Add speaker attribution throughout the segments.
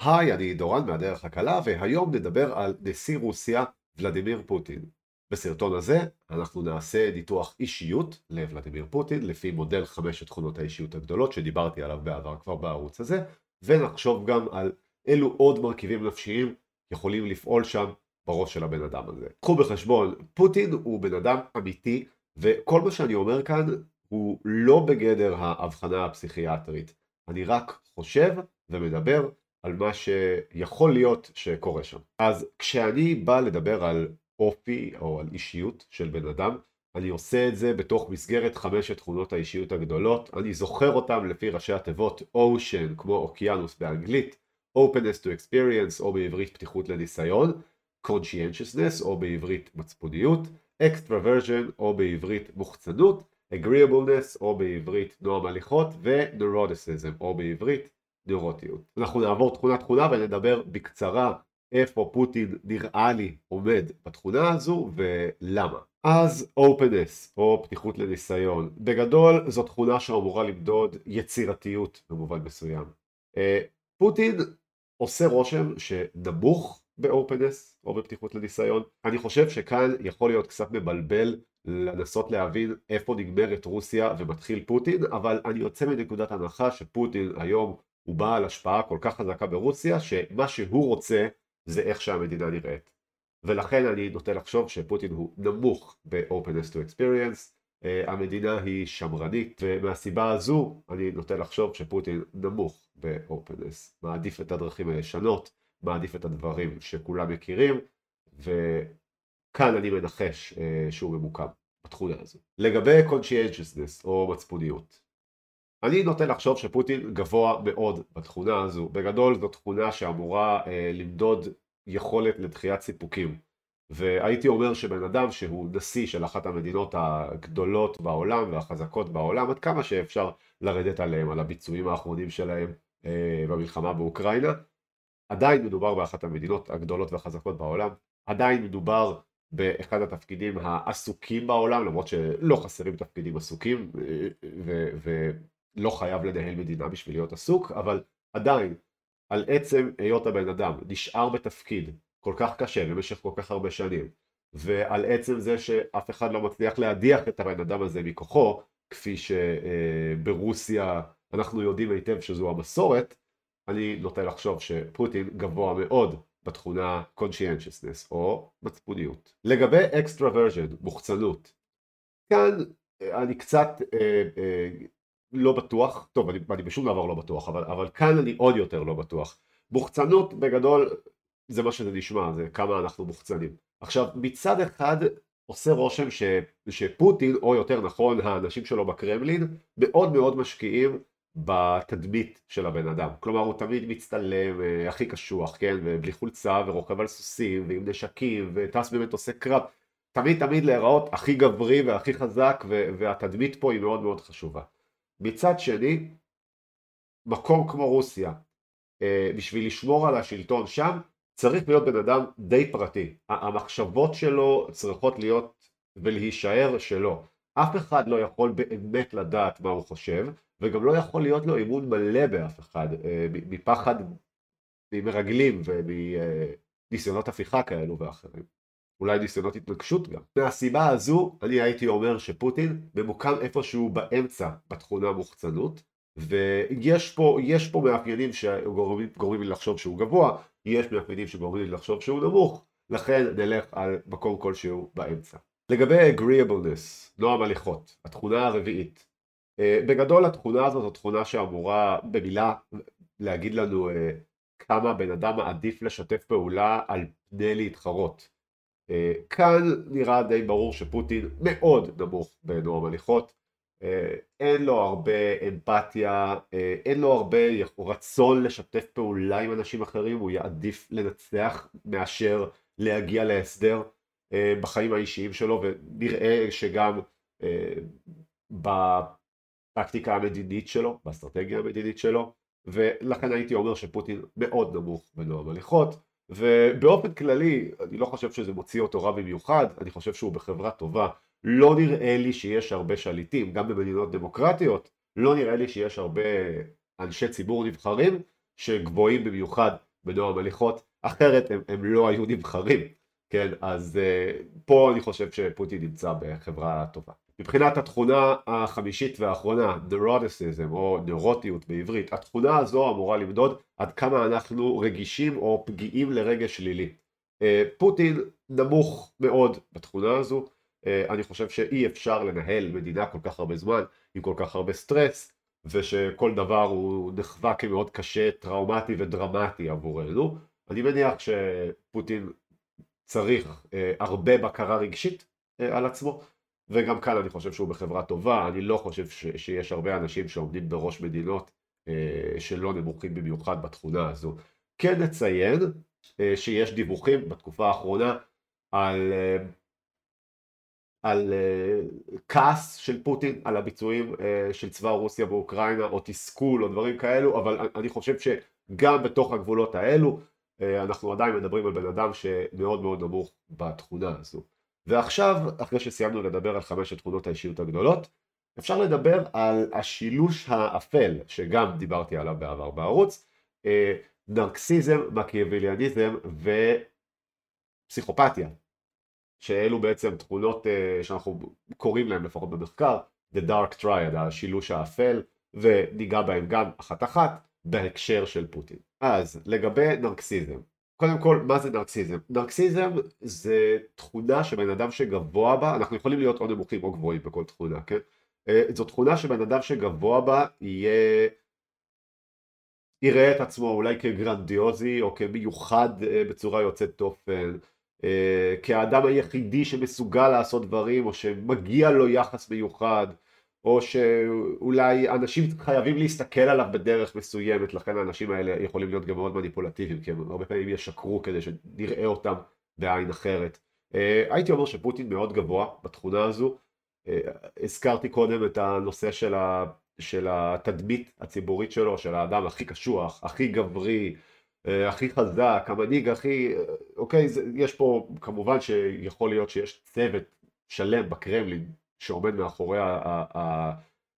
Speaker 1: היי, אני דורן מהדרך הקלה, והיום נדבר על נשיא רוסיה ולדימיר פוטין. בסרטון הזה אנחנו נעשה ניתוח אישיות לוולדימיר פוטין לפי מודל חמש תכונות האישיות הגדולות שדיברתי עליו בעבר כבר בערוץ הזה, ונחשוב גם על אילו עוד מרכיבים נפשיים יכולים לפעול שם בראש של הבן אדם הזה. קחו בחשבון, פוטין הוא בן אדם אמיתי, וכל מה שאני אומר כאן הוא לא בגדר ההבחנה הפסיכיאטרית. אני רק חושב ומדבר על מה שיכול להיות שקורה שם. אז כשאני בא לדבר על אופי או על אישיות של בן אדם, אני עושה את זה בתוך מסגרת חמשת תכונות האישיות הגדולות, אני זוכר אותם לפי ראשי התיבות Ocean כמו אוקיינוס באנגלית, Openness to Experience או בעברית פתיחות לניסיון, Conscientiousness או בעברית מצפוניות, Extraversion או בעברית מוחצנות, Agreeableness או בעברית נועם הליכות ו-Neuroticism או בעברית נוירוטיות. אנחנו נעבור תכונה תכונה ונדבר בקצרה איפה פוטין נראה לי עומד בתכונה הזו ולמה. אז openness או פתיחות לניסיון, בגדול זו תכונה שאמורה למדוד יצירתיות במובן מסוים. אה, פוטין עושה רושם שנמוך ב-openness או בפתיחות לניסיון. אני חושב שכאן יכול להיות קצת מבלבל לנסות להבין איפה נגמרת רוסיה ומתחיל פוטין, אבל אני יוצא מנקודת הנחה שפוטין היום הוא בעל השפעה כל כך חזקה ברוסיה, שמה שהוא רוצה זה איך שהמדינה נראית. ולכן אני נוטה לחשוב שפוטין הוא נמוך ב-openness to experience, uh, המדינה היא שמרנית, ומהסיבה הזו אני נוטה לחשוב שפוטין נמוך ב-openness, מעדיף את הדרכים הישנות, מעדיף את הדברים שכולם מכירים, וכאן אני מנחש uh, שהוא ממוקם בתכונה הזו. לגבי conscientiousness או מצפוניות, אני נוטה לחשוב שפוטין גבוה מאוד בתכונה הזו, בגדול זו תכונה שאמורה אה, למדוד יכולת לדחיית סיפוקים. והייתי אומר שבן אדם שהוא נשיא של אחת המדינות הגדולות בעולם והחזקות בעולם עד כמה שאפשר לרדת עליהם, על הביצועים האחרונים שלהם אה, במלחמה באוקראינה עדיין מדובר באחת המדינות הגדולות והחזקות בעולם, עדיין מדובר באחד התפקידים העסוקים בעולם למרות שלא חסרים תפקידים עסוקים אה, ו- ו- לא חייב לנהל מדינה בשביל להיות עסוק, אבל עדיין, על עצם היות הבן אדם נשאר בתפקיד כל כך קשה במשך כל כך הרבה שנים, ועל עצם זה שאף אחד לא מצליח להדיח את הבן אדם הזה מכוחו, כפי שברוסיה אנחנו יודעים היטב שזו המסורת, אני נוטה לחשוב שפוטין גבוה מאוד בתכונה conscientiousness או מצפוניות. לגבי extraversion, מוחצנות, כאן אני קצת אה, אה, לא בטוח, טוב אני, אני בשום דבר לא בטוח, אבל, אבל כאן אני עוד יותר לא בטוח. מוחצנות בגדול זה מה שזה נשמע, זה כמה אנחנו מוחצנים. עכשיו מצד אחד עושה רושם ש, שפוטין, או יותר נכון האנשים שלו בקרמלין, מאוד מאוד משקיעים בתדמית של הבן אדם. כלומר הוא תמיד מצטלם אה, הכי קשוח, כן, ובלי חולצה ורוכב על סוסים ועם נשקים וטס במטוסי קרב. תמיד תמיד להיראות הכי גברי והכי חזק והתדמית פה היא מאוד מאוד חשובה. מצד שני, מקום כמו רוסיה, אה, בשביל לשמור על השלטון שם, צריך להיות בן אדם די פרטי. המחשבות שלו צריכות להיות ולהישאר שלו. אף אחד לא יכול באמת לדעת מה הוא חושב, וגם לא יכול להיות לו אמון מלא באף אחד, אה, מפחד ממרגלים ומניסיונות הפיכה כאלו ואחרים. אולי ניסיונות התנגשות גם. מהסיבה הזו אני הייתי אומר שפוטין ממוקם איפשהו באמצע בתכונה מוחצנות ויש פה, פה מאפיינים שגורמים לי לחשוב שהוא גבוה, יש מאפיינים שגורמים לי לחשוב שהוא נמוך, לכן נלך על מקום כלשהו באמצע. לגבי agreeableness, נועם הליכות, התכונה הרביעית. אה, בגדול התכונה הזאת זו תכונה שאמורה במילה להגיד לנו אה, כמה בן אדם מעדיף לשתף פעולה על פני להתחרות. אה, כאן נראה די ברור שפוטין מאוד נמוך בנועם הליכות, אה, אין לו הרבה אמפתיה, אה, אין לו הרבה רצון לשתף פעולה עם אנשים אחרים, הוא יעדיף לנצח מאשר להגיע להסדר בחיים האישיים שלו ונראה שגם בפרקטיקה המדינית שלו, באסטרטגיה המדינית שלו ולכן הייתי אומר שפוטין מאוד נמוך בנועם הליכות ובאופן כללי אני לא חושב שזה מוציא אותו רע במיוחד, אני חושב שהוא בחברה טובה. לא נראה לי שיש הרבה שליטים, גם במדינות דמוקרטיות, לא נראה לי שיש הרבה אנשי ציבור נבחרים שגבוהים במיוחד בנועם הליכות, אחרת הם, הם לא היו נבחרים, כן, אז uh, פה אני חושב שפוטין נמצא בחברה טובה. מבחינת התכונה החמישית והאחרונה, נרוטיסיזם או נרוטיות בעברית, התכונה הזו אמורה למדוד עד כמה אנחנו רגישים או פגיעים לרגש שלילי. אה, פוטין נמוך מאוד בתכונה הזו, אה, אני חושב שאי אפשר לנהל מדינה כל כך הרבה זמן עם כל כך הרבה סטרס ושכל דבר הוא נחווה כמאוד קשה, טראומטי ודרמטי עבורנו. אני מניח שפוטין צריך אה, הרבה בקרה רגשית על עצמו וגם כאן אני חושב שהוא בחברה טובה, אני לא חושב ש, שיש הרבה אנשים שעומדים בראש מדינות אה, שלא נמוכים במיוחד בתכונה הזו. כן נציין אה, שיש דיווחים בתקופה האחרונה על, אה, על אה, כעס של פוטין על הביצועים אה, של צבא רוסיה באוקראינה או תסכול או דברים כאלו, אבל אני חושב שגם בתוך הגבולות האלו אה, אנחנו עדיין מדברים על בן אדם שמאוד מאוד נמוך בתכונה הזו. ועכשיו, אחרי שסיימנו לדבר על חמש תכונות האישיות הגדולות, אפשר לדבר על השילוש האפל, שגם דיברתי עליו בעבר בערוץ, אה, נרקסיזם, מקיאוויליאניזם ופסיכופתיה, שאלו בעצם תכונות אה, שאנחנו קוראים להן לפחות במחקר, The Dark Triad, השילוש האפל, וניגע בהם גם אחת אחת בהקשר של פוטין. אז לגבי נרקסיזם, קודם כל, מה זה נרקסיזם? נרקסיזם זה תכונה שבן אדם שגבוה בה, אנחנו יכולים להיות או נמוכים או גבוהים בכל תכונה, כן? אה, זו תכונה שבן אדם שגבוה בה יהיה... יראה את עצמו אולי כגרנדיוזי או כמיוחד אה, בצורה יוצאת דופן, אה, כאדם היחידי שמסוגל לעשות דברים או שמגיע לו יחס מיוחד או שאולי אנשים חייבים להסתכל עליו בדרך מסוימת, לכן האנשים האלה יכולים להיות גם מאוד מניפולטיביים, כי הם הרבה פעמים ישקרו כדי שנראה אותם בעין אחרת. אה, הייתי אומר שפוטין מאוד גבוה בתכונה הזו. אה, הזכרתי קודם את הנושא של, ה, של התדמית הציבורית שלו, של האדם הכי קשוח, הכי גברי, אה, הכי חזק, המנהיג הכי... אוקיי, זה, יש פה כמובן שיכול להיות שיש צוות שלם בקרמלין שעומד מאחורי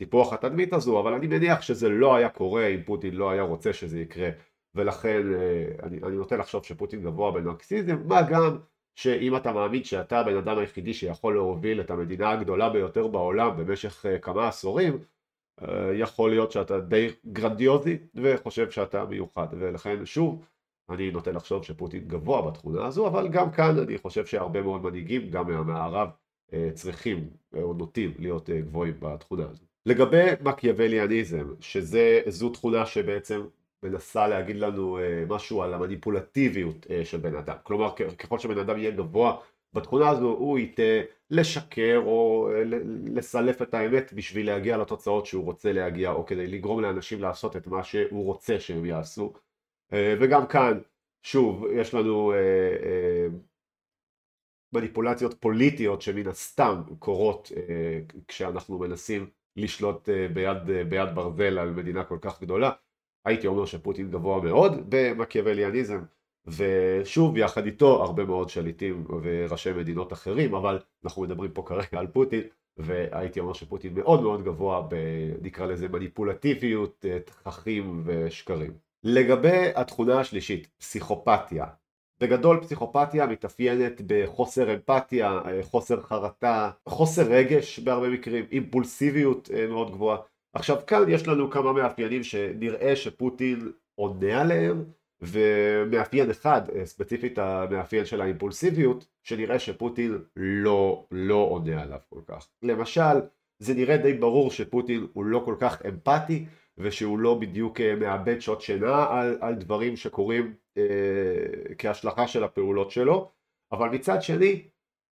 Speaker 1: הטיפוח התדמית הזו, אבל אני מניח שזה לא היה קורה אם פוטין לא היה רוצה שזה יקרה, ולכן אה, אני, אני נוטה לחשוב שפוטין גבוה בנרקסיזם, מה גם שאם אתה מאמין שאתה הבן אדם היחידי שיכול להוביל את המדינה הגדולה ביותר בעולם במשך אה, כמה עשורים, אה, יכול להיות שאתה די גרנדיוזי וחושב שאתה מיוחד, ולכן שוב, אני נוטה לחשוב שפוטין גבוה בתכונה הזו, אבל גם כאן אני חושב שהרבה מאוד מנהיגים, גם מהמערב, צריכים או נוטים להיות אה, גבוהים בתכונה הזו. לגבי מקיאווליאניזם, שזו תכונה שבעצם מנסה להגיד לנו אה, משהו על המניפולטיביות של בן אדם. כלומר, ככל שבן אדם יהיה גבוה בתכונה הזו, הוא ייתה לשקר או לסלף את האמת בשביל להגיע לתוצאות שהוא רוצה להגיע, או כדי לגרום לאנשים לעשות את מה שהוא רוצה שהם יעשו. וגם כאן, שוב, יש לנו מניפולציות פוליטיות שמן הסתם קורות אה, כשאנחנו מנסים לשלוט אה, ביד, אה, ביד ברזל על מדינה כל כך גדולה. הייתי אומר שפוטין גבוה מאוד במקיאווליאניזם ושוב יחד איתו הרבה מאוד שליטים וראשי מדינות אחרים אבל אנחנו מדברים פה כרגע על פוטין והייתי אומר שפוטין מאוד מאוד גבוה ב... נקרא לזה מניפולטיביות, אה, תככים ושקרים. לגבי התכונה השלישית, פסיכופתיה, בגדול פסיכופתיה מתאפיינת בחוסר אמפתיה, חוסר חרטה, חוסר רגש בהרבה מקרים, אימפולסיביות אה, מאוד גבוהה. עכשיו כאן יש לנו כמה מאפיינים שנראה שפוטין עונה עליהם ומאפיין אחד, אה, ספציפית המאפיין של האימפולסיביות, שנראה שפוטין לא, לא עונה עליו כל כך. למשל, זה נראה די ברור שפוטין הוא לא כל כך אמפתי ושהוא לא בדיוק מאבד שעות שינה על, על דברים שקורים אה, כהשלכה של הפעולות שלו, אבל מצד שני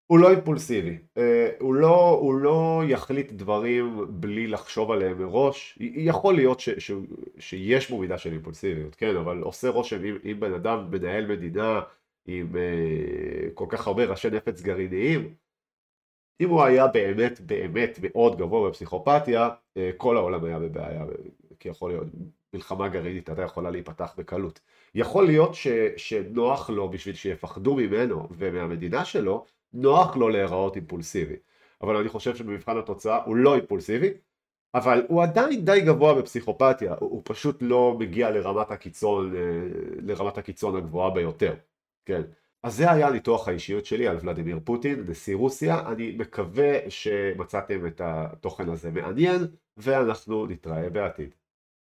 Speaker 1: הוא לא אימפולסיבי, אה, הוא לא, הוא לא יחליט דברים בלי לחשוב עליהם מראש, יכול להיות ש, ש, שיש בו מידה של אימפולסיביות, כן, אבל עושה רושם אם, אם בן אדם מנהל מדינה עם אה, כל כך הרבה ראשי נפץ גרעיניים, אם הוא היה באמת באמת מאוד גבוה בפסיכופתיה, אה, כל העולם היה בבעיה, כי יכול להיות מלחמה גרעינית הייתה יכולה להיפתח בקלות. יכול להיות ש, שנוח לו בשביל שיפחדו ממנו ומהמדינה שלו, נוח לו להיראות אימפולסיבי. אבל אני חושב שבמבחן התוצאה הוא לא אימפולסיבי, אבל הוא עדיין די גבוה בפסיכופתיה, הוא, הוא פשוט לא מגיע לרמת הקיצון, לרמת הקיצון הגבוהה ביותר, כן. אז זה היה ניתוח האישיות שלי על ולדימיר פוטין, נשיא רוסיה, אני מקווה שמצאתם את התוכן הזה מעניין, ואנחנו נתראה בעתיד.